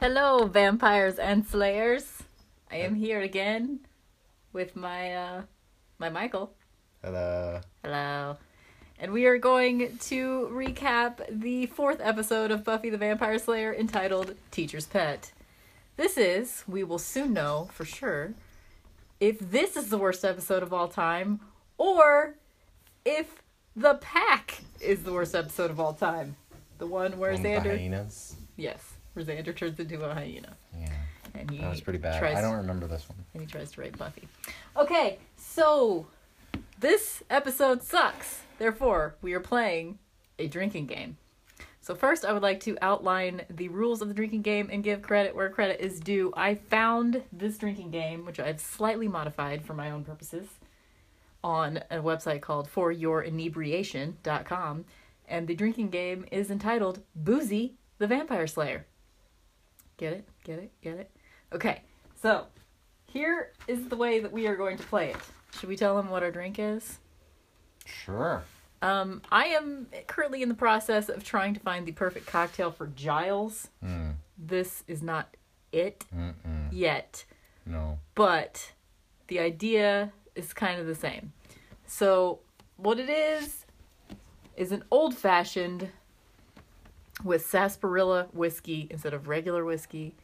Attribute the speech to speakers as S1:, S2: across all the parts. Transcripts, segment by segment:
S1: Hello, vampires and slayers. I am here again with my uh my Michael.
S2: Hello.
S1: Hello. And we are going to recap the fourth episode of Buffy the Vampire Slayer entitled Teacher's Pet. This is, we will soon know for sure, if this is the worst episode of all time or if The Pack is the worst episode of all time. The one where Xander.
S2: hyenas.
S1: Yes, where Xander turns into a hyena.
S2: Yeah,
S1: And he
S2: that was pretty bad. I don't remember this one.
S1: and he tries to rape Buffy. Okay, so this episode sucks. Therefore, we are playing a drinking game. So first, I would like to outline the rules of the drinking game and give credit where credit is due. I found this drinking game, which I've slightly modified for my own purposes, on a website called foryourinebreation.com, and the drinking game is entitled Boozy the Vampire Slayer. Get it? Get it? Get it? Okay, so here is the way that we are going to play it. Should we tell them what our drink is?
S2: Sure.
S1: Um, I am currently in the process of trying to find the perfect cocktail for Giles.
S2: Mm.
S1: This is not it
S2: Mm-mm.
S1: yet,
S2: No.
S1: but the idea is kind of the same. So, what it is is an old fashioned with sarsaparilla whiskey instead of regular whiskey.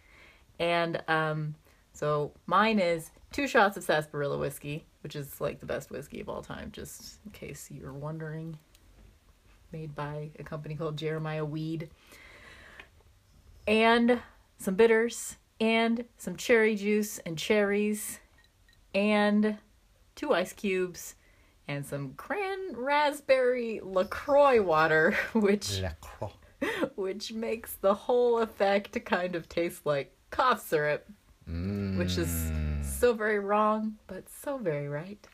S1: And um, so mine is two shots of sarsaparilla whiskey, which is like the best whiskey of all time, just in case you're wondering. Made by a company called Jeremiah Weed. And some bitters, and some cherry juice and cherries, and two ice cubes, and some cran raspberry LaCroix water, which
S2: La Croix.
S1: which makes the whole effect kind of taste like cough syrup,
S2: Mm.
S1: which is so very wrong, but so very right.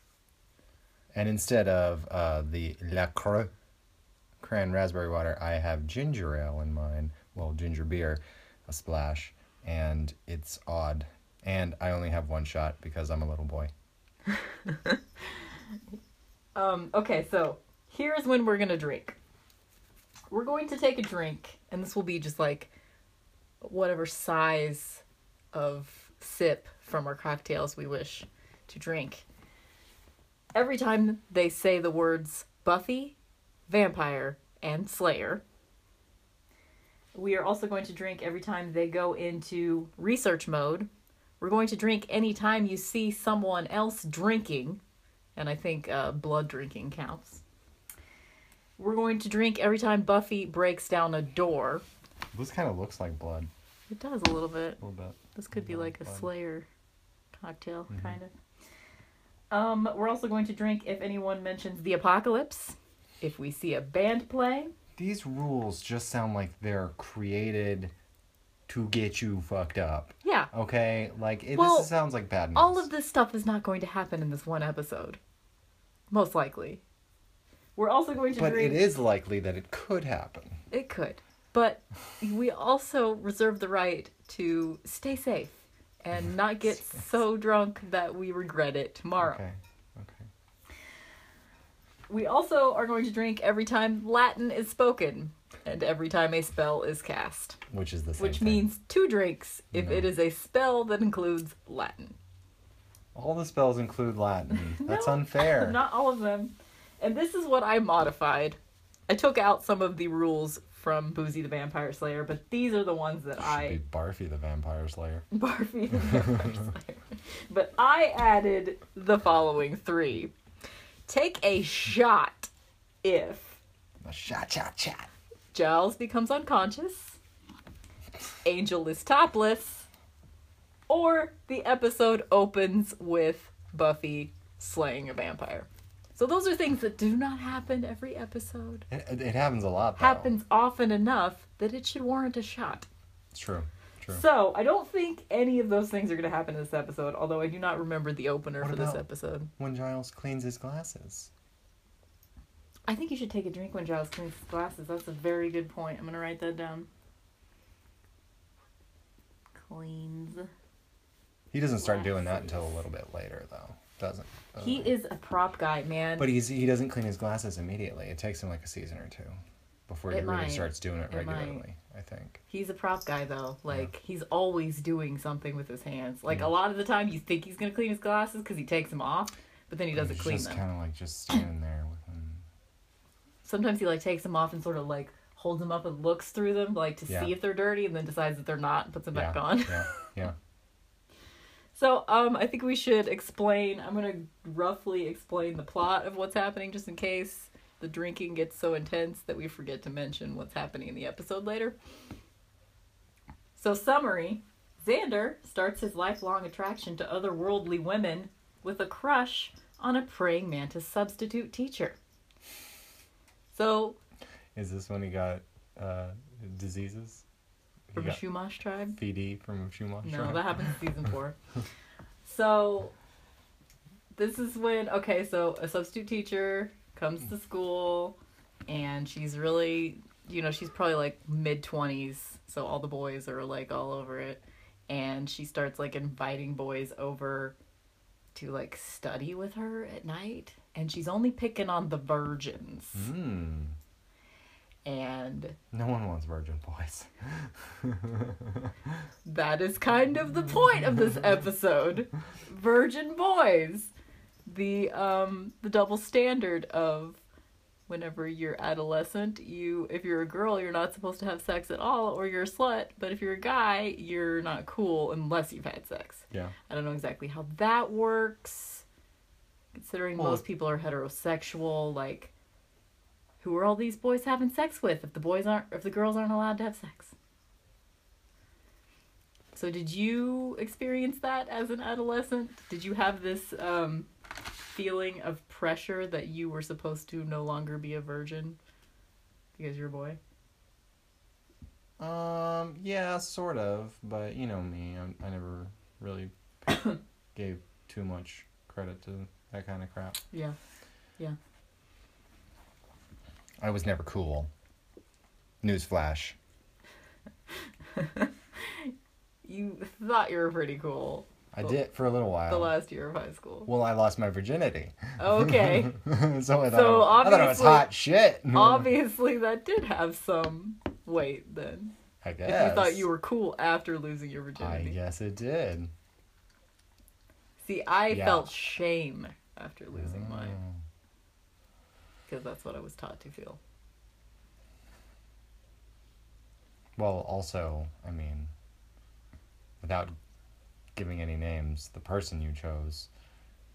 S2: And instead of uh, the La Croix cran raspberry water, I have ginger ale in mine. Well, ginger beer, a splash, and it's odd. And I only have one shot because I'm a little boy.
S1: Um, okay, so here's when we're gonna drink. We're going to take a drink, and this will be just like whatever size of sip from our cocktails we wish to drink. Every time they say the words Buffy, Vampire, and Slayer, we are also going to drink every time they go into research mode. We're going to drink anytime you see someone else drinking and I think uh, blood drinking counts. We're going to drink every time Buffy breaks down a door.
S2: This kind of looks like blood.
S1: It does a little bit.
S2: A little bit.
S1: This could be like a
S2: fun.
S1: Slayer cocktail,
S2: Mhm.
S1: kind of. Um, we're also going to drink if anyone mentions the apocalypse, if we see a band play.
S2: These rules just sound like they're created to get you fucked up.
S1: Yeah,
S2: Okay, like it,
S1: Well,
S2: this sounds like bad news.
S1: all of this stuff is not going to happen in this one episode. Most likely. We're also going to
S2: but
S1: drink.
S2: it is likely that it could happen.
S1: It could. But we also reserve the right to stay safe and not get so drunk that we regret it tomorrow.
S2: Okay. Okay.
S1: We also are going to drink every time Latin is spoken and every time a spell is cast,
S2: Which is the same
S1: which
S2: thing.
S1: means two drinks if
S2: No.
S1: it is a spell that includes Latin.
S2: all the spells include Latin. That's
S1: No,
S2: unfair.
S1: Not all of them. And this is what I modified. I took out some of the rules from Boozy the Vampire Slayer, but these are the ones that
S2: Should
S1: I
S2: be Barfy the Vampire Slayer.
S1: Barfy the Vampire Slayer. But I added the following three. Take a shot if
S2: A shot, shot, shot.
S1: Giles becomes unconscious, Angel is topless, or the episode opens with Buffy slaying a vampire. So those are things that do not happen every episode.
S2: It, it, happens a lot. Though.
S1: Happens often enough that it should warrant a shot.
S2: It's true. True.
S1: So I don't think any of those things are going to happen in this episode. Although I do not remember the opener
S2: What
S1: for this episode.
S2: when Giles cleans his glasses.
S1: I think you should take a drink when Giles cleans his glasses. That's a very good point. I'm going to write that down. Cleans.
S2: He doesn't start doing that until a little bit later, though. Doesn't. doesn't
S1: He is a prop guy, man.
S2: But he's he doesn't clean his glasses immediately. It takes him like a season or two before
S1: It
S2: he really starts doing it
S1: It might.
S2: regularly. I think.
S1: He's a prop guy though. Like he's always doing something with his hands. Like
S2: Yeah.
S1: a lot of the time, you think he's gonna clean his glasses because he takes them off, but then he doesn't
S2: He's
S1: clean
S2: just
S1: them.
S2: kind of like just standing there with him.
S1: Sometimes he like takes them off and sort of like holds them up and looks through them like to
S2: Yeah.
S1: see if they're dirty, and then decides that they're not and puts them back on.
S2: yeah, yeah.
S1: So um, I think we should explain. I'm gonna roughly explain the plot of what's happening, just in case the drinking gets so intense that we forget to mention what's happening in the episode later. So summary: Xander starts his lifelong attraction to otherworldly women with a crush on a praying mantis substitute teacher. So
S2: Is this when he got uh, diseases?
S1: From Chumash tribe.
S2: VD from Chumash. Tribe.
S1: No, that happens in season four. so this is when okay, so a substitute teacher comes to school and she's really you know, she's probably like mid twenties, so all the boys are like all over it. And she starts like inviting boys over to like study with her at night. And she's only picking on the virgins.
S2: Mm.
S1: And
S2: No one wants virgin boys.
S1: That is kind of the point of this episode. Virgin boys. The um the double standard of whenever you're adolescent, you if you're a girl, you're not supposed to have sex at all or you're a slut, but if you're a guy, you're not cool unless you've had sex.
S2: yeah.
S1: I don't know exactly how that works. Considering
S2: Well,
S1: most people are heterosexual, like who are all these boys having sex with if the boys aren't if the girls aren't allowed to have sex? So did you experience that as an adolescent? Did you have this um feeling of pressure that you were supposed to no longer be a virgin because you're a boy?
S2: Um. Yeah, sort of. But you know me. I, I never really gave too much credit to that kind of crap.
S1: Yeah. Yeah.
S2: I was never cool. Newsflash.
S1: You thought you were pretty cool
S2: I did for a little while.
S1: the last year of high school.
S2: well, I lost my virginity.
S1: Okay.
S2: so I thought,
S1: So
S2: I, thought it was
S1: obviously-
S2: hot shit.
S1: Obviously, that did have some weight then.
S2: I guess.
S1: If you thought you were cool after losing your virginity.
S2: I guess it did.
S1: See, I
S2: Yeah.
S1: felt shame after losing mine
S2: Oh.
S1: Because that's what I was taught to feel.
S2: Well, also, I mean, without giving any names, the person you chose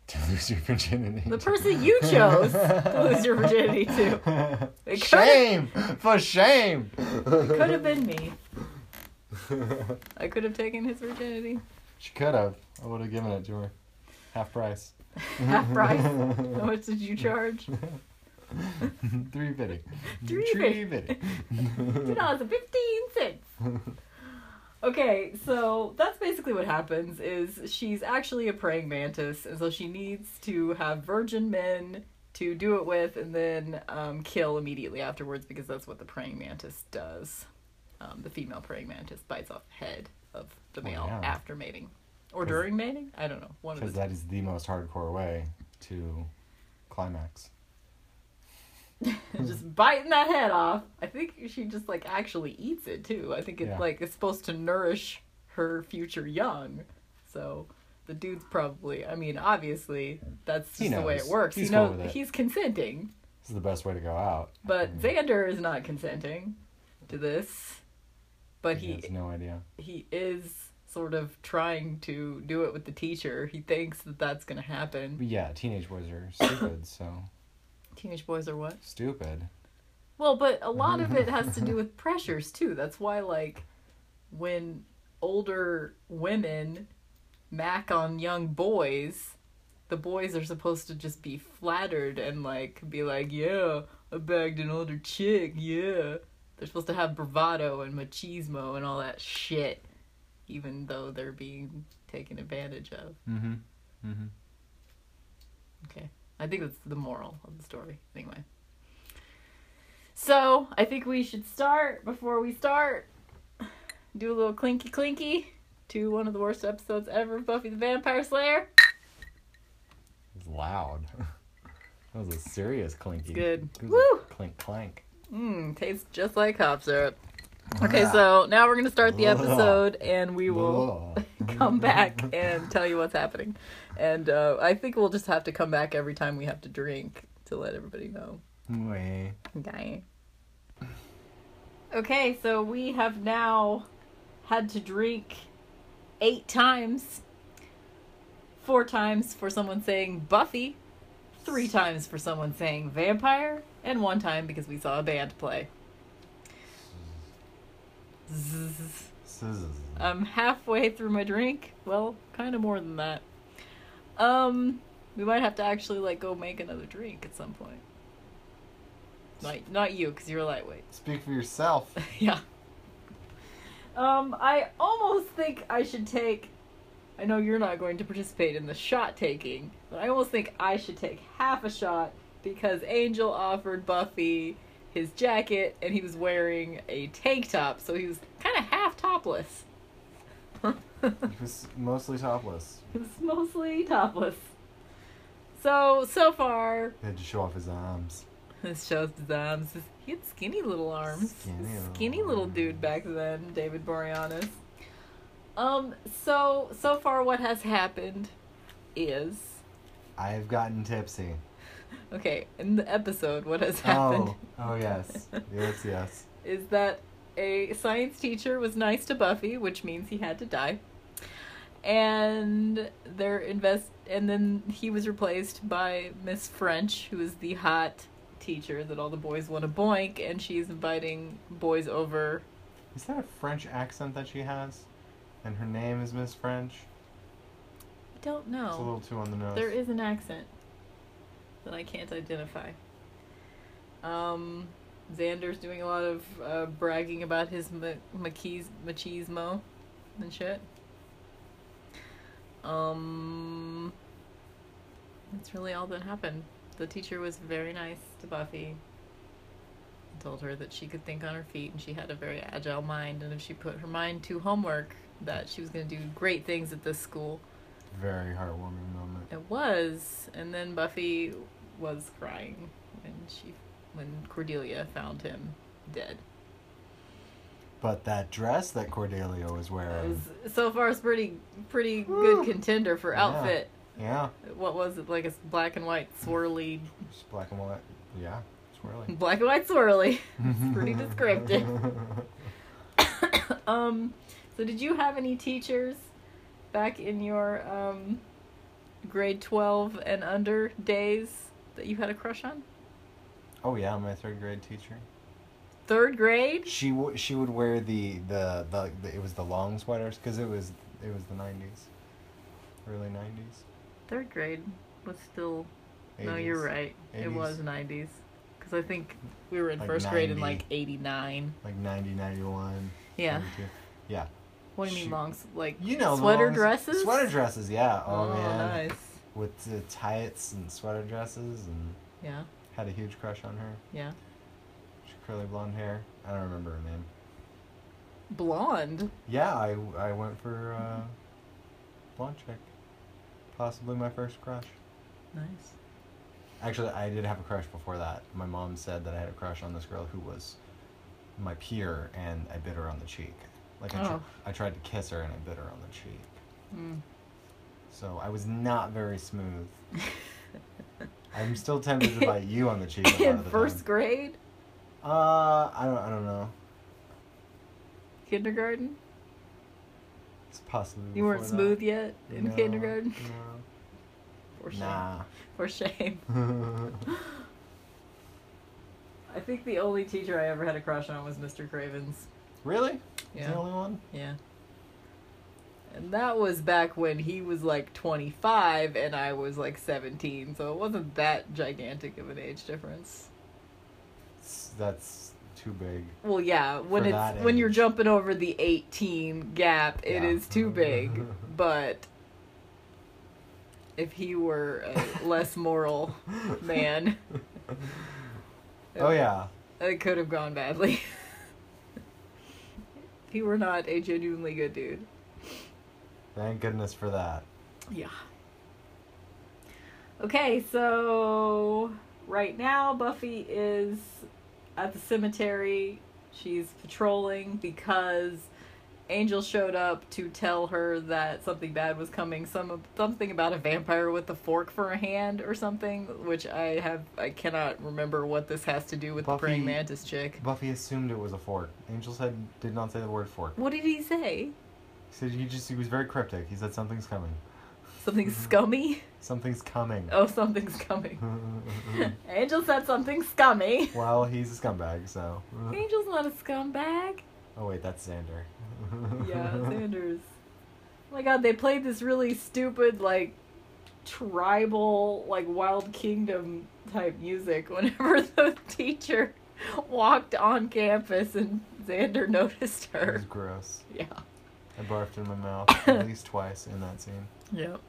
S2: to lose your virginity.
S1: The person you chose to lose your virginity to. It
S2: shame for shame.
S1: could have been me. I could have taken his virginity.
S2: She could have. I would have given it to her, half price.
S1: Half price. How much did you charge?
S2: Three fifty.
S1: Three
S2: Three fifty.
S1: Two dollars and fifteen cents. Okay, so that's basically what happens is she's actually a praying mantis, and so she needs to have virgin men to do it with and then um, kill immediately afterwards because that's what the praying mantis does. Um, the female praying mantis bites off the head of the male
S2: yeah.
S1: after mating. or during mating? I don't know. One of
S2: Because that is the most hardcore way to climax.
S1: just biting that head off. I think she just like actually eats it too. I think it's
S2: Yeah.
S1: like it's supposed to nourish her future young. So the dude's probably I mean, obviously that's just the way it works.
S2: He's
S1: you know
S2: it.
S1: he's consenting.
S2: This is the best way to go out.
S1: But
S2: Mm.
S1: Xander is not consenting to this. But
S2: he
S1: he
S2: has no idea.
S1: he is sort of trying to do it with the teacher. He thinks that that's going to happen.
S2: But yeah, teenage boys are stupid, so
S1: Teenage boys are what?
S2: stupid.
S1: Well, but a lot of it has to do with pressures too. That's why like when older women mac on young boys, the boys are supposed to just be flattered and like be like, "Yeah, I bagged an older chick." Yeah. They're supposed to have bravado and machismo and all that shit even though they're being taken advantage of.
S2: Mm-hmm. Mm-hmm.
S1: Okay. I think that's the moral of the story, anyway. So, I think we should start before we start. Do a little clinky clinky to one of the worst episodes ever of Buffy the Vampire Slayer.
S2: It's loud. that was a serious clinky.
S1: good.
S2: It
S1: Woo!
S2: Clink clank.
S1: Mmm, tastes just like hop syrup. Okay, ah. so now we're gonna start the episode, and we will come back and tell you what's happening. And uh, I think we'll just have to come back every time we have to drink to let everybody know.
S2: Wait.
S1: Okay. Okay, so we have now had to drink eight times. Four times for someone saying Buffy, three times for someone saying vampire, and one time because we saw a band play. Zzz. I'm halfway through my drink. Well, kind of more than that. Um, we might have to actually like go make another drink at some point. Not not you, because you're a lightweight.
S2: Speak for yourself.
S1: yeah. Um, I almost think I should take. I know you're not going to participate in the shot taking, but I almost think I should take half a shot because Angel offered Buffy his jacket and he was wearing a tank top, so he was kind of half topless.
S2: He was mostly topless.
S1: He was mostly topless. So so far,
S2: He had to show off his arms.
S1: this shows his arms. He had skinny little arms.
S2: Skinny little
S1: Skinny little dude back then, David Boreanaz. Um. So so far, what has happened is
S2: I've gotten tipsy.
S1: okay. In the episode, what has happened
S2: Oh, oh yes, yes, yes.
S1: is that a science teacher was nice to Buffy, which means he had to die. And they're invest and then he was replaced by Miss French, who is the hot teacher that all the boys want to boink, and she's inviting boys over.
S2: Is that a French accent that she has? And her name is Miss French?
S1: I don't know.
S2: It's a little too on the nose.
S1: There is an accent that I can't identify. Um, Xander's doing a lot of uh, bragging about his ma- machismo, machismo and shit. Um, that's really all that happened. The teacher was very nice to Buffy. Told her that she could think on her feet and she had a very agile mind, and if she put her mind to homework, that she was going to do great things at this school.
S2: Very heartwarming moment.
S1: It was, and then Buffy was crying when she when Cordelia found him dead.
S2: But that dress that Cordelia was wearing.
S1: was so far it's pretty pretty
S2: Woo.
S1: good contender for outfit.
S2: Yeah.
S1: What was it like a black and white swirly
S2: Just black and white. Yeah. Swirly.
S1: black and white swirly. It's pretty descriptive. um so did you have any teachers back in your um grade 12 and under days that you had a crush on?
S2: Oh yeah, my third grade teacher.
S1: Third grade?
S2: She w- she would wear the the, the, the it was the long sweaters because it was it was the nineties, early nineties.
S1: Third grade was still. No, you're right. It was 90s. Because I think we were in
S2: Like
S1: first grade in like 89.
S2: Like 90, 91.
S1: Yeah.
S2: 92. Yeah.
S1: What do you mean
S2: Shoot.
S1: long? Like
S2: You know
S1: sweater
S2: longs-
S1: dresses?
S2: Sweater dresses, yeah. Oh, oh, man.
S1: nice.
S2: With the tights and sweater dresses and
S1: Yeah,
S2: had a huge crush on her.
S1: yeah.
S2: She curly blonde hair. I don't remember her name.
S1: Blonde.
S2: Yeah, I, I went for uh, blonde chick. Possibly my first crush.
S1: Nice.
S2: Actually, I did have a crush before that. My mom said that I had a crush on this girl who was my peer, and I bit her on the cheek. Like I, tr-
S1: Oh.
S2: I tried to kiss her, and I bit her on the cheek.
S1: Mm.
S2: So I was not very smooth. I'm still tempted to bite you on the cheek. a lot
S1: in
S2: of the
S1: first
S2: time.
S1: grade?
S2: Uh, I don't. I don't know.
S1: Kindergarten?
S2: It's possibly.
S1: You weren't smooth
S2: that.
S1: yet in
S2: No,
S1: kindergarten? No. For shame.
S2: Nah.
S1: For shame. I think the only teacher I ever had a crush on was Mr. Cravens.
S2: really?
S1: Yeah.
S2: The only one?
S1: Yeah. And that was back when he was like 25 and I was like 17, so it wasn't that gigantic of an age difference.
S2: That's too big.
S1: Well, yeah, when it's when you're jumping over the 18 gap, it
S2: Yeah.
S1: is too big. but if he were a less moral man,
S2: Oh yeah.
S1: it could have gone badly. if he were not a genuinely good dude.
S2: Thank goodness for that.
S1: Yeah. Okay, so right now Buffy is at the cemetery. She's patrolling because Angel showed up to tell her that something bad was coming. Some something about a vampire with a fork for a hand or something, which I have I cannot remember what this has to do with the praying mantis chick.
S2: Buffy assumed it was a fork. Angel said did not say the word fork.
S1: What did he say?
S2: He said he just he was very cryptic. He said something's coming.
S1: Something mm-hmm. scummy?
S2: Something's coming.
S1: Oh, something's coming. Angel said something scummy.
S2: well, he's a scumbag, so.
S1: Angel's not a scumbag.
S2: Oh wait, that's Xander.
S1: Yeah, Xander's. Oh my god, they played this really stupid, like, tribal, like, Wild Kingdom type music whenever the teacher walked on campus and Xander noticed
S2: It
S1: her.
S2: was gross.
S1: Yeah.
S2: I barfed in my mouth at least twice in that scene.
S1: Yep.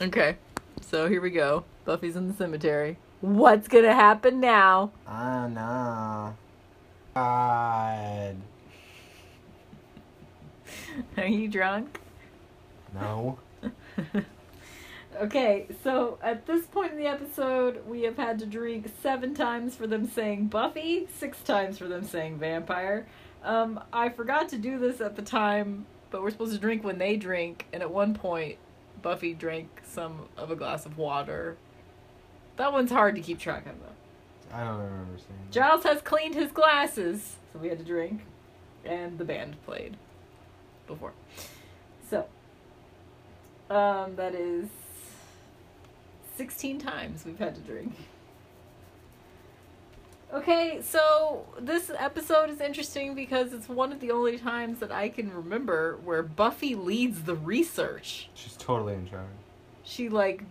S1: Okay, so here we go. Buffy's in the cemetery. What's gonna happen now?
S2: Ah no. God.
S1: Are you drunk?
S2: No.
S1: Okay, so at this point in the episode, we have had to drink seven times for them saying Buffy, six times for them saying vampire. Um, I forgot to do this at the time, but we're supposed to drink when they drink, and at one point, Buffy drank some of a glass of water. That one's hard to keep track of, though.
S2: I don't remember seeing. that.
S1: Giles has cleaned his glasses, so we had to drink, and the band played before. So, um, that is 16 times we've had to drink. Okay, so this episode is interesting because it's one of the only times that I can remember where Buffy leads the research.
S2: She's totally in charge.
S1: she like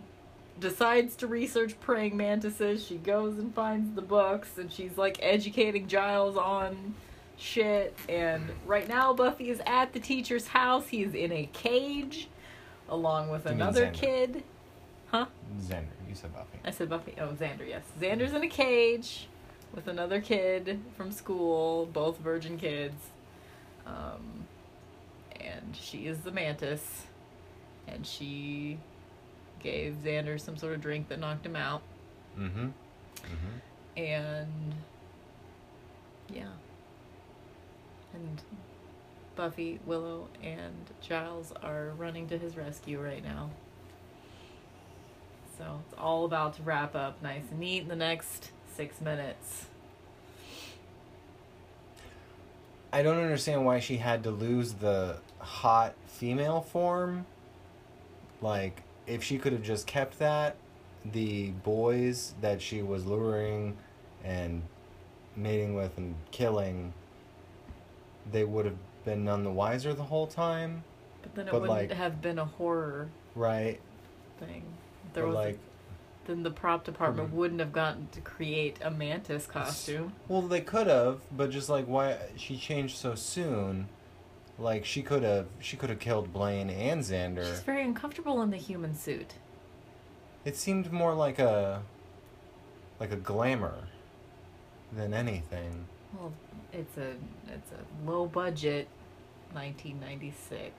S1: decides to research praying mantises. She goes and finds the books and she's like educating giles on shit. And right now buffy is at the teacher's house. He is in a cage along with
S2: You
S1: another kid. Huh?
S2: Xander, you said Buffy.
S1: i said buffy. Oh xander yes. Xander's in a cage with another kid from school both virgin kids um, and she is the mantis and she gave Xander some sort of drink that knocked him out,
S2: Mm-hmm. Mm-hmm.
S1: and yeah. And Buffy, Willow, and Giles are running to his rescue right now. So it's all about to wrap up nice and neat in the next six minutes.
S2: I don't understand why she had to lose the hot female form. Like, if she could have just kept that, the boys that she was luring and mating with and killing, they would have been none the wiser the whole time,
S1: But then it
S2: But,
S1: wouldn't
S2: like-
S1: have been a horror
S2: right?
S1: thing. There was
S2: like,
S1: then the prop department
S2: Mhm.
S1: wouldn't have gotten to create a mantis costume.
S2: well, they could have, but just like why she changed so soon. Like she could have, she could have killed Blaine and Xander.
S1: She's very uncomfortable in the human suit.
S2: It seemed more like a like a glamour than anything.
S1: Well, it's a it's a low budget 1996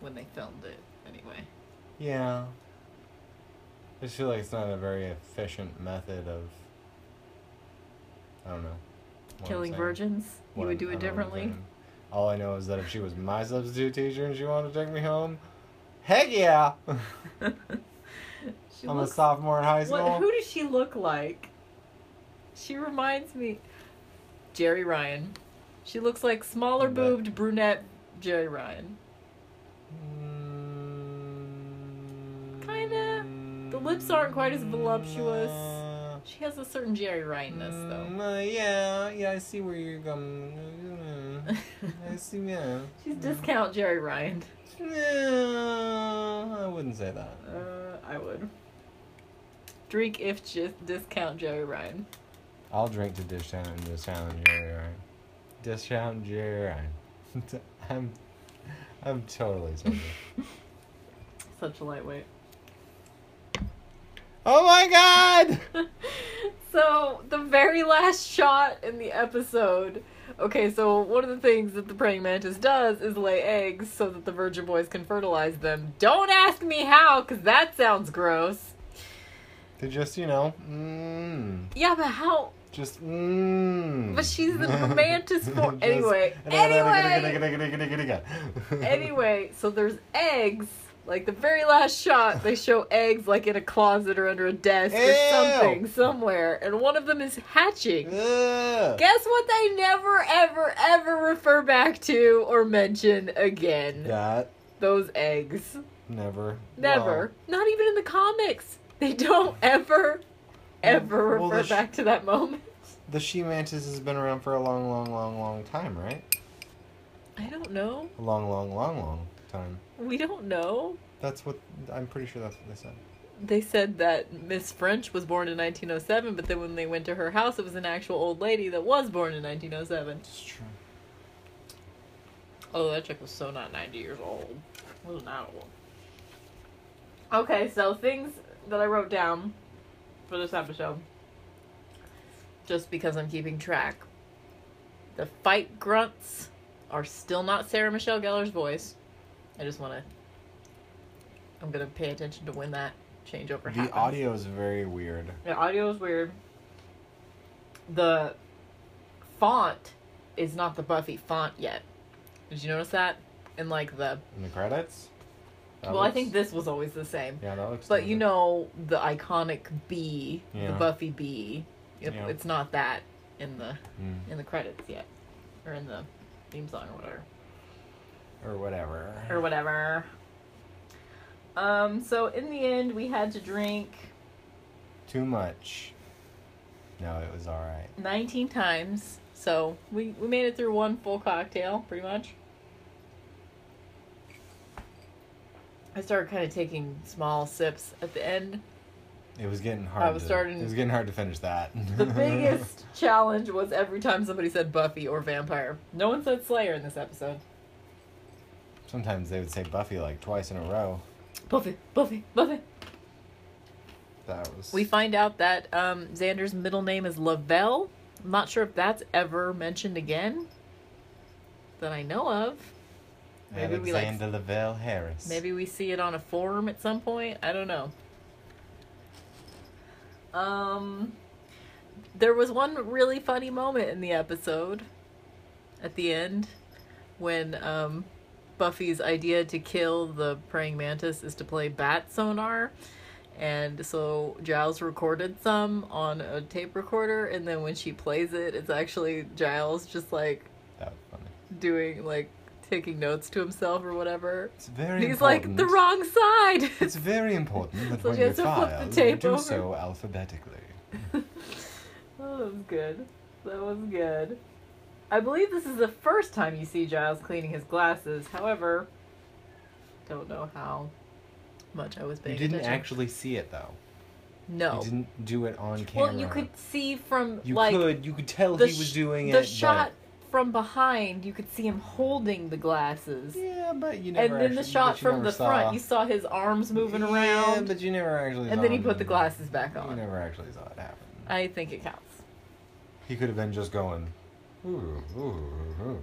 S1: when they filmed it anyway.
S2: Yeah. I just feel like it's not a very efficient method of I don't know.
S1: Killing virgins,
S2: What
S1: you would do it
S2: don't know what I'm
S1: differently.
S2: All I know is that if she was my substitute teacher and she wanted to take me home, heck yeah! I'm a sophomore in high school.
S1: what, who does she look like? She reminds me Jeri Ryan. She looks like smaller boobed brunette Jeri Ryan. Lips aren't quite as voluptuous. She has a certain Jeri Ryan-ness
S2: Mm,
S1: though.
S2: uh, yeah, yeah, I see where you're going. I see, yeah.
S1: She's discount Jeri Ryan.
S2: Yeah, I wouldn't say that.
S1: Uh, I would. Drink if just discount Jeri Ryan.
S2: I'll drink to discount and dish down Jeri Ryan. Discount Jeri Ryan. I'm, I'm totally sober.
S1: Such a lightweight.
S2: Oh my god!
S1: so the very last shot in the episode. Okay, so one of the things that the praying mantis does is lay eggs so that the virgin boys can fertilize them. Don't ask me how, because that sounds gross.
S2: They just, you know, mm,
S1: Yeah, but how?
S2: Just mmm.
S1: But she's the mantis form. Anyway, anyway, anyway. So there's eggs. Like the very last shot, they show eggs like in a closet or under a desk or something somewhere, and one of them is hatching. Guess what? They never, ever, ever refer back to or mention again.
S2: That
S1: Those eggs.
S2: never.
S1: Never. Not even in the comics. They don't ever, ever
S2: Well,
S1: refer
S2: sh-
S1: back to that moment.
S2: The she mantis has been around for a long, long, long, long time, right?
S1: I don't know.
S2: A long, long, long, long time.
S1: We don't know.
S2: That's what I'm pretty sure that's what they said.
S1: They said that Miss French was born in 1907, but then when they went to her house, it was an actual old lady that was born in 1907.
S2: It's true.
S1: Oh, that chick was so not 90 years old. Was not old. Okay, so things that I wrote down for this episode, just because I'm keeping track. The fight grunts are still not Sarah Michelle Gellar's voice. I just want to. I'm gonna pay attention to when that changeover
S2: The
S1: happens.
S2: audio is very weird.
S1: The audio is weird. The font is not the Buffy font yet. Did you notice that? In like the
S2: In the credits? That
S1: well, I think this was always the same.
S2: Yeah, that looks.
S1: But you know the iconic B, the Buffy B. It,
S2: Yeah.
S1: It's not that in the
S2: Mm.
S1: in the credits yet, or in the theme song or whatever
S2: Or whatever.
S1: or whatever. Um. So in the end, we had to drink
S2: Too much. No, it was alright.
S1: 19 times. So we, we made it through one full cocktail, pretty much. I started kind of taking small sips at the end.
S2: It was getting hard.
S1: I was
S2: to,
S1: starting-
S2: It was getting hard to finish that.
S1: The biggest challenge was every time somebody said Buffy or vampire. No one said Slayer in this episode.
S2: Sometimes they would say Buffy like twice in a row.
S1: Buffy, Buffy, Buffy.
S2: That was.
S1: We find out that um, Xander's middle name is Lavelle. I'm not sure if that's ever mentioned again that I know of. maybe we, like-
S2: Alexander Lavelle Harris.
S1: Maybe we see it on a forum at some point. I don't know. Um, there was one really funny moment in the episode at the end when um, Buffy's idea to kill the praying mantis is to play bat sonar. And so Giles recorded some on a tape recorder, and then when she plays it, it's actually Giles just like
S2: funny.
S1: doing like taking notes to himself or whatever.
S2: It's very
S1: He's like the wrong side.
S2: It's very important that
S1: So
S2: when you file, you do
S1: over.
S2: so alphabetically.
S1: oh, that was good. That was good. I believe this is the first time you see Giles cleaning his glasses. However, don't know how much I was
S2: You
S1: paying
S2: didn't
S1: attention.
S2: actually see it though.
S1: No.
S2: You didn't do it on camera.
S1: Well, you could see from
S2: You
S1: like
S2: could. You could tell he was doing
S1: the
S2: it.
S1: shot from behind. You could see him holding the glasses.
S2: But, yeah, but you never.
S1: and then the
S2: actually-
S1: shot
S2: but you
S1: from
S2: never
S1: the
S2: saw,
S1: front, you saw his arms moving
S2: Yeah,
S1: around,
S2: but you never actually.
S1: and
S2: saw
S1: then he
S2: him
S1: put the
S2: do it.
S1: glasses back on.
S2: You
S1: on.
S2: never actually saw it happen.
S1: I think it counts.
S2: He could have been just going. Ooh, ooh, ooh.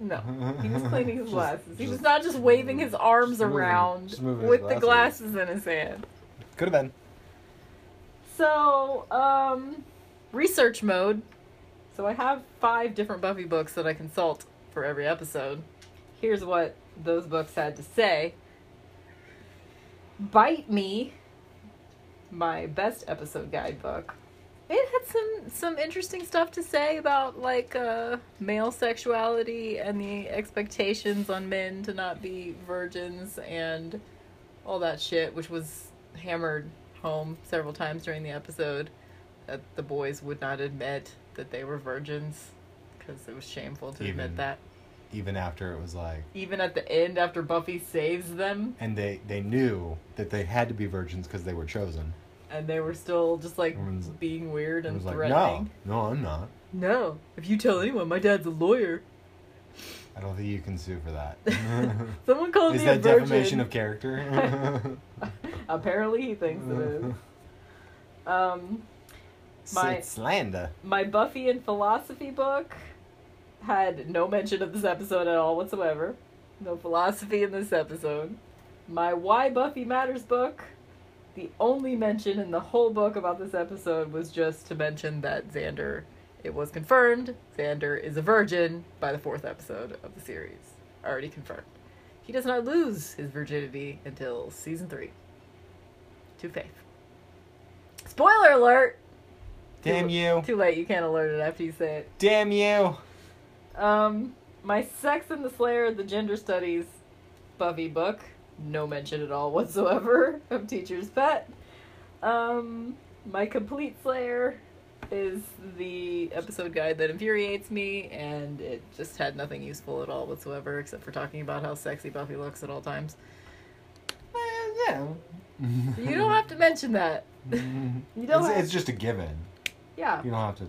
S1: No, he was cleaning his
S2: Just-
S1: glasses. He was
S2: just-
S1: not just waving his arms
S2: just moving-
S1: around
S2: just moving his
S1: with the
S2: glasses.
S1: glasses in his hand.
S2: Could have been.
S1: So, um, research mode. So I have five different Buffy books that I consult for every episode. Here's what those books had to say. Bite Me, my best episode guidebook. It had some some interesting stuff to say about like uh, male sexuality and the expectations on men to not be virgins and all that shit, which was hammered home several times during the episode. That the boys would not admit that they were virgins because it was shameful to
S2: Even-
S1: admit that.
S2: Even after it was like,
S1: Even at the end, after Buffy saves them,
S2: and they they knew that they had to be virgins because they were chosen.
S1: And they were still just like
S2: Everyone's-
S1: being weird and
S2: like, no,
S1: threatening.
S2: no, I'm not.
S1: No. if you tell anyone, my dad's a lawyer.
S2: I don't think you can sue for that.
S1: Someone called
S2: Is
S1: me a
S2: that
S1: virgin.
S2: defamation of character?
S1: Apparently, he thinks it is. Um, My-
S2: It's slander.
S1: my Buffy and philosophy book had no mention of this episode at all whatsoever. No philosophy in this episode. My Why Buffy Matters book, the only mention in the whole book about this episode was just to mention that Xander, it was confirmed, Xander is a virgin by the fourth episode of the series. Already confirmed. He does not lose his virginity until season three. To Faith. Spoiler alert!
S2: Damn
S1: Too-
S2: you!
S1: Too late, you can't alert it after you say it.
S2: Damn you!
S1: Um, my Sex and the Slayer, the Gender Studies Buffy book, no mention at all whatsoever of Teacher's Pet. Um, my Complete Slayer is the episode guide that infuriates me, and it just had nothing useful at all whatsoever except for talking about how sexy Buffy looks at all times.
S2: Eh, yeah.
S1: You don't have to mention that. You don't
S2: it's, it's just a given.
S1: Yeah.
S2: You don't have to.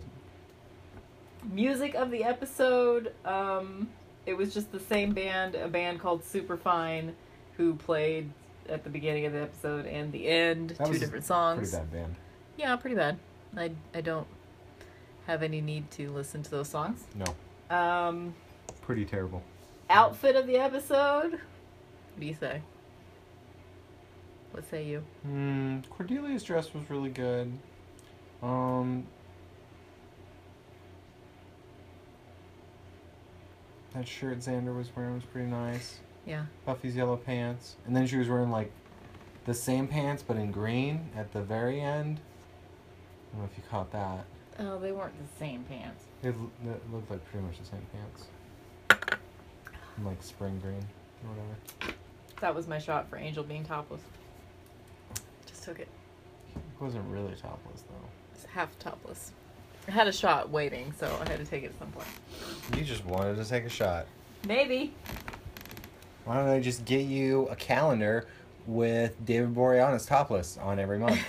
S1: music of the episode um it was just the same band a band called superfine who played at the beginning of the episode and the end
S2: That
S1: two
S2: was
S1: different songs
S2: Pretty bad band.
S1: yeah pretty bad i i don't have any need to listen to those songs
S2: No,
S1: um
S2: pretty terrible.
S1: outfit of the episode what do you say what say you
S2: Mm, Cordelia's dress was really good. Um, that shirt Xander was wearing was pretty nice.
S1: Yeah
S2: Buffy's yellow pants, and then she was wearing like the same pants but in green at the very end. I don't know if you caught that.
S1: oh they weren't the same pants
S2: It, l- it looked like pretty much the same pants. In, like spring green or whatever.
S1: that was my shot for angel being topless just took it
S2: It wasn't really topless though.
S1: It's half topless. I had a shot waiting, so I had to take it at some point.
S2: You just wanted to take a shot.
S1: Maybe.
S2: Why don't I just get you a calendar with David Boreanaz topless on every month?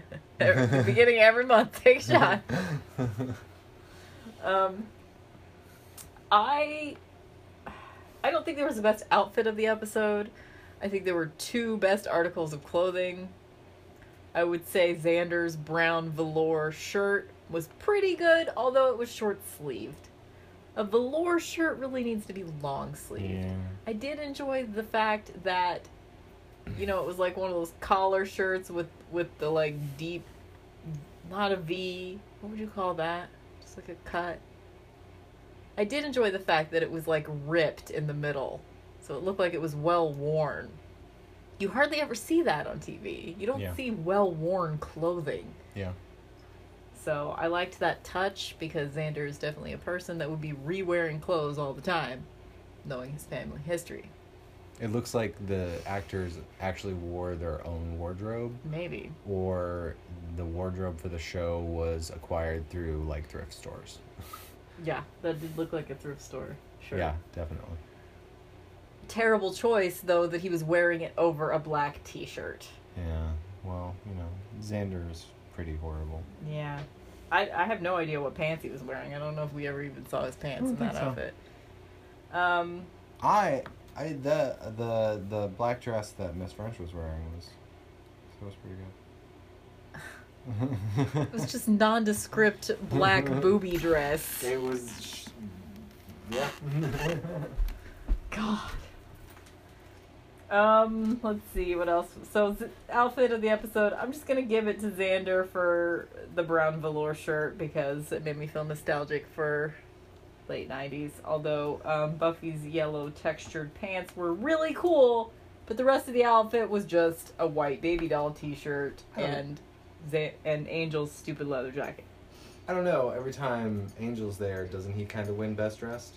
S1: Beginning every month, take a shot. Um, I, I don't think there was the best outfit of the episode. I think there were two best articles of clothing. I would say Xander's brown velour shirt was pretty good, although it was short sleeved. A velour shirt really needs to be long sleeved.
S2: yeah.
S1: I did enjoy the fact that you know it was like one of those collar shirts with with the like deep not a V what would you call that just like a cut I did enjoy the fact that it was like ripped in the middle so it looked like it was well worn you hardly ever see that on TV you don't
S2: Yeah.
S1: see well worn clothing
S2: Yeah.
S1: So I liked that touch because Xander is definitely a person that would be re-wearing clothes all the time knowing his family history
S2: It looks like the actors actually wore their own wardrobe,
S1: maybe
S2: or the wardrobe for the show was acquired through like thrift stores.
S1: Yeah, that did look like a thrift store. Sure.
S2: Yeah, definitely.
S1: Terrible choice though that he was wearing it over a black T-shirt.
S2: Yeah. Well, you know, Xander's pretty horrible.
S1: Yeah. I I have no idea what pants he was wearing. I don't know if we ever even saw his pants in that
S2: so.
S1: outfit. Um,
S2: I, I the the the black dress that Miss French was wearing was, that was pretty good.
S1: it was just nondescript black booby dress.
S2: It was. Yeah.
S1: God. Um, let's see what else. So, Z- outfit of the episode. I'm just gonna give it to Xander for the brown velour shirt because it made me feel nostalgic for late '90s. Although um, Buffy's yellow textured pants were really cool, but the rest of the outfit was just a white baby doll T-shirt
S2: Oh.
S1: and Z- and Angel's stupid leather jacket.
S2: I don't know. Every time Angel's there, doesn't he kind of win best dressed?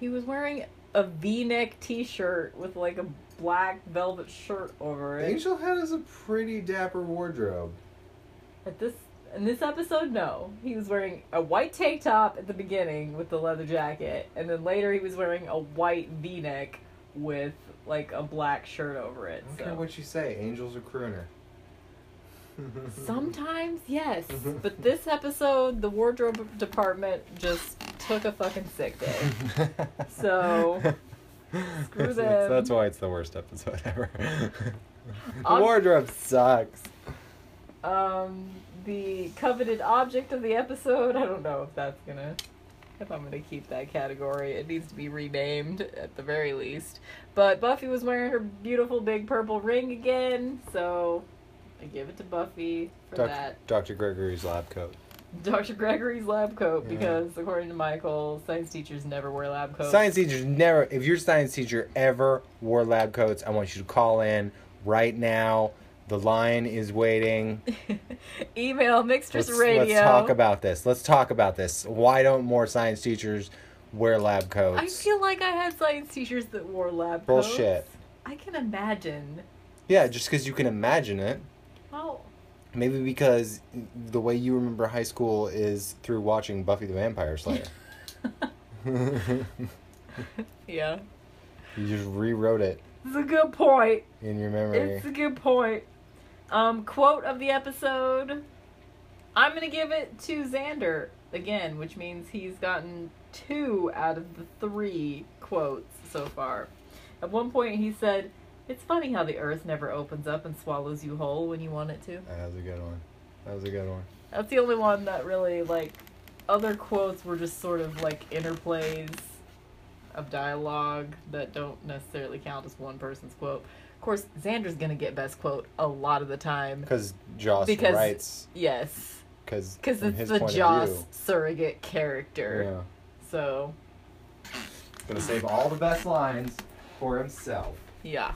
S1: He was wearing a V-neck T-shirt with like a black velvet shirt over it.
S2: Angel has a pretty dapper wardrobe.
S1: At this in this episode, no, he was wearing a white tank top at the beginning with the leather jacket, and then later he was wearing a white V-neck with like a black shirt over it.
S2: I don't
S1: So.
S2: care what you say. Angel's a crooner.
S1: Sometimes, yes, but this episode, the wardrobe department just took a fucking sick day. So, screw
S2: That's-
S1: them.
S2: That's why it's the worst episode ever. the
S1: On-
S2: wardrobe sucks.
S1: Um, the coveted object of the episode. I don't know if that's gonna, if I'm gonna keep that category. It needs to be renamed at the very least. But Buffy was wearing her beautiful big purple ring again, so I give it to Buffy for
S2: Doc-
S1: that.
S2: Dr. Gregory's lab coat.
S1: Dr. Gregory's lab coat
S2: Yeah.
S1: because according to Michael, science teachers never wear lab coats.
S2: Science teachers never. If your science teacher ever wore lab coats, I want you to call in right now. The line is waiting.
S1: Email Mixters
S2: Let's,
S1: Radio.
S2: let's talk about this. Let's talk about this. Why don't more science teachers wear lab coats?
S1: I feel like I had science teachers that wore lab
S2: Bullshit.
S1: coats. Bullshit. I can imagine.
S2: yeah, just because you can imagine it.
S1: Well,
S2: Maybe because the way you remember high school is through watching Buffy the Vampire Slayer.
S1: Yeah.
S2: You just rewrote it
S1: It's a good point.
S2: in your memory.
S1: It's a good point. Um, quote of the episode. I'm gonna give it to Xander again, which means he's gotten two out of the three quotes so far. At one point, he said, "It's funny how the Earth never opens up and swallows you whole when you want it to."
S2: That was a good one. That was a good one.
S1: That's the only one that really like. Other quotes were just sort of like interplays of dialogue that don't necessarily count as one person's quote. Of course, Xander's gonna get best quote a lot of the time.
S2: Because Joss
S1: Because-
S2: writes.
S1: Yes,
S2: Because
S1: because it's the Joss surrogate character.
S2: Yeah.
S1: So
S2: Gonna save all the best lines for himself.
S1: yeah.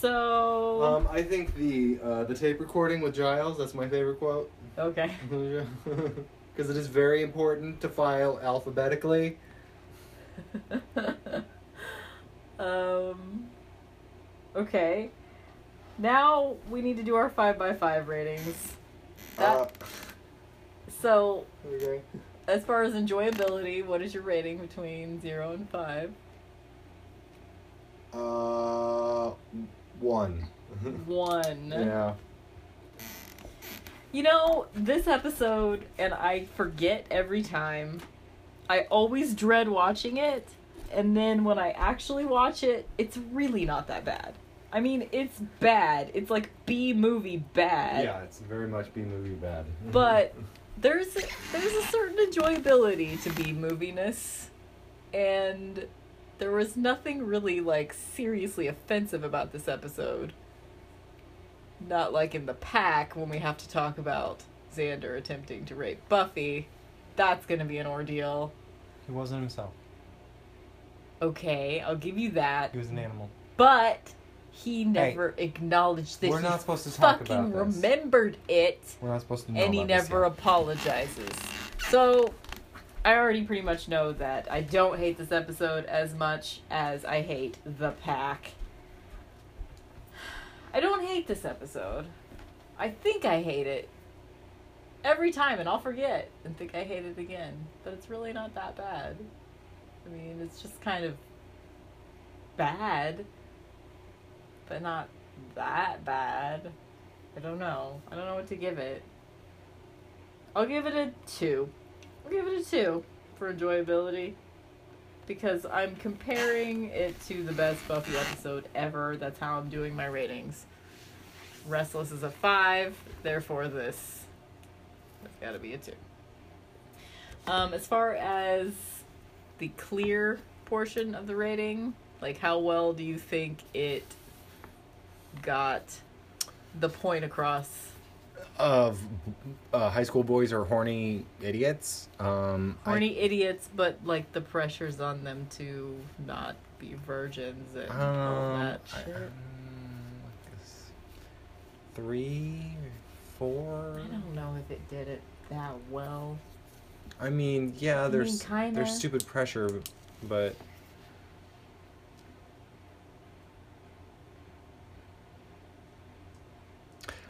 S1: So
S2: Um, I think the uh, the tape recording with Giles. That's my favorite quote.
S1: okay.
S2: Because it is very important to file alphabetically.
S1: um. Okay. Now we need to do our five by five ratings. That
S2: Uh,
S1: so
S2: okay.
S1: as far as enjoyability, what is your rating between zero and five?
S2: Uh, one.
S1: One.
S2: yeah.
S1: You know, this episode, and I forget every time. I always dread watching it, and then when I actually watch it, it's really not that bad. I mean, it's bad. It's like B movie bad.
S2: Yeah, it's very much B movie bad.
S1: But there's there's a certain enjoyability to B moviness, and there was nothing really like seriously offensive about this episode. Not like in the pack when we have to talk about Xander attempting to rape Buffy. That's gonna be an ordeal.
S3: He wasn't himself.
S1: Okay, I'll give you that.
S3: He was an animal.
S1: But he never acknowledged that
S3: We're not supposed to talk
S1: fucking
S3: about this.
S1: remembered it.
S3: We're not supposed to know it.
S1: and he
S3: this
S1: never apologizes. So, I already pretty much know that I don't hate this episode as much as I hate the pack. I don't hate this episode. I think I hate it every time, and I'll forget and think I hate it again. But it's really not that bad. I mean, it's just kind of bad, but not that bad. I don't know. I don't know what to give it. I'll give it a two. I'll give it a two for enjoyability. Because I'm comparing it to the best Buffy episode ever. That's how I'm doing my ratings. Restless is a five, therefore this has gotta be a two. Um, as far as the clear portion of the rating, like how well do you think it got the point across
S2: Of uh, high school boys are horny idiots. Um, I-
S1: horny idiots, but like the pressures on them to not be virgins and all
S2: Um,
S1: that
S2: I-
S1: shit.
S2: um, this- three, four.
S1: I don't know if it did it that well.
S2: I mean, yeah,
S1: I
S2: there's
S1: mean,
S2: there's stupid pressure, but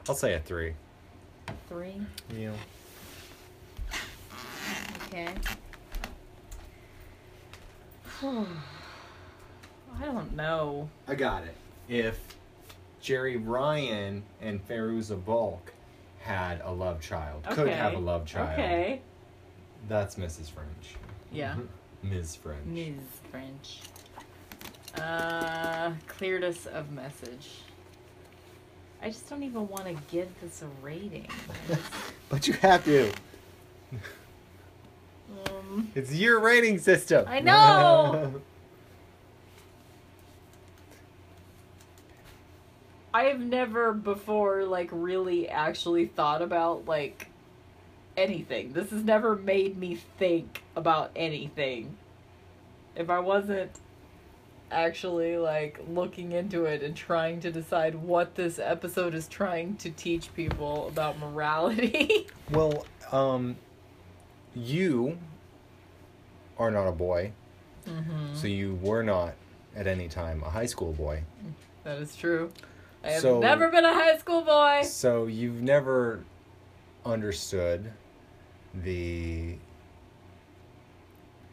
S2: I'll say a three.
S1: Three.
S2: Yeah.
S1: Okay. I don't know.
S2: I got it. If Jeri Ryan and Fairuza Balk had a love child, could have a love child,
S1: Okay.
S2: that's Mrs. French.
S1: Yeah.
S2: Ms. French.
S1: Ms. French. Uh, cleared us of message. I just don't even want to give this a rating.
S2: But you have to.
S1: um,
S2: It's your rating system.
S1: I know! I've never before like really actually thought about like anything. This has never made me think about anything. If I wasn't actually like looking into it and trying to decide what this episode is trying to teach people about morality.
S2: Well, um, you are not a boy,
S1: mm-hmm.
S2: so you were not at any time a high school boy.
S1: That is true. I have
S2: So-
S1: never been a high school boy.
S2: So you've never understood the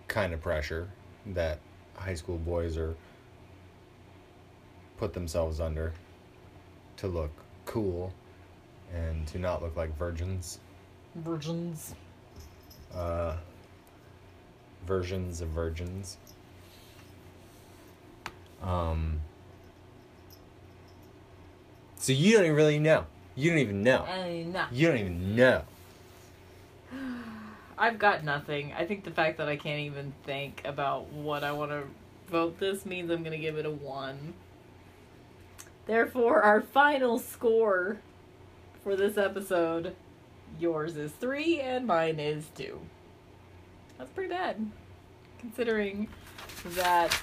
S2: kind of pressure that high school boys are put themselves under to look cool and to not look like virgins.
S1: Virgins.
S2: Uh, versions of virgins. Um. So you don't even really know. You don't even know.
S1: I know.
S2: You don't even know.
S1: I've got nothing. I think the fact that I can't even think about what I want to vote this means I'm going to give it a 1. Therefore, our final score for this episode yours is 3 and mine is 2. That's pretty bad. Considering that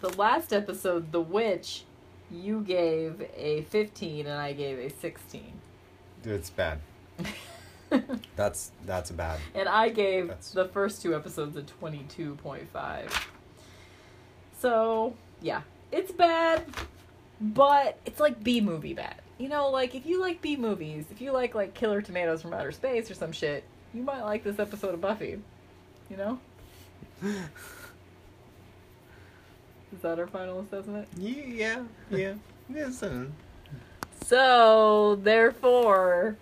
S1: the last episode, The Witch, you gave a 15 and I gave a 16.
S2: It's bad. That's that's bad.
S1: And I gave
S2: That's-
S1: the first two episodes a 22.5. So, yeah. It's bad, but it's like B movie bad. You know, like if you like B movies, if you like like Killer Tomatoes from Outer Space or some shit, you might like this episode of Buffy. You know? Is that our final assessment?
S2: Yeah, yeah, yeah uh,
S1: So, therefore.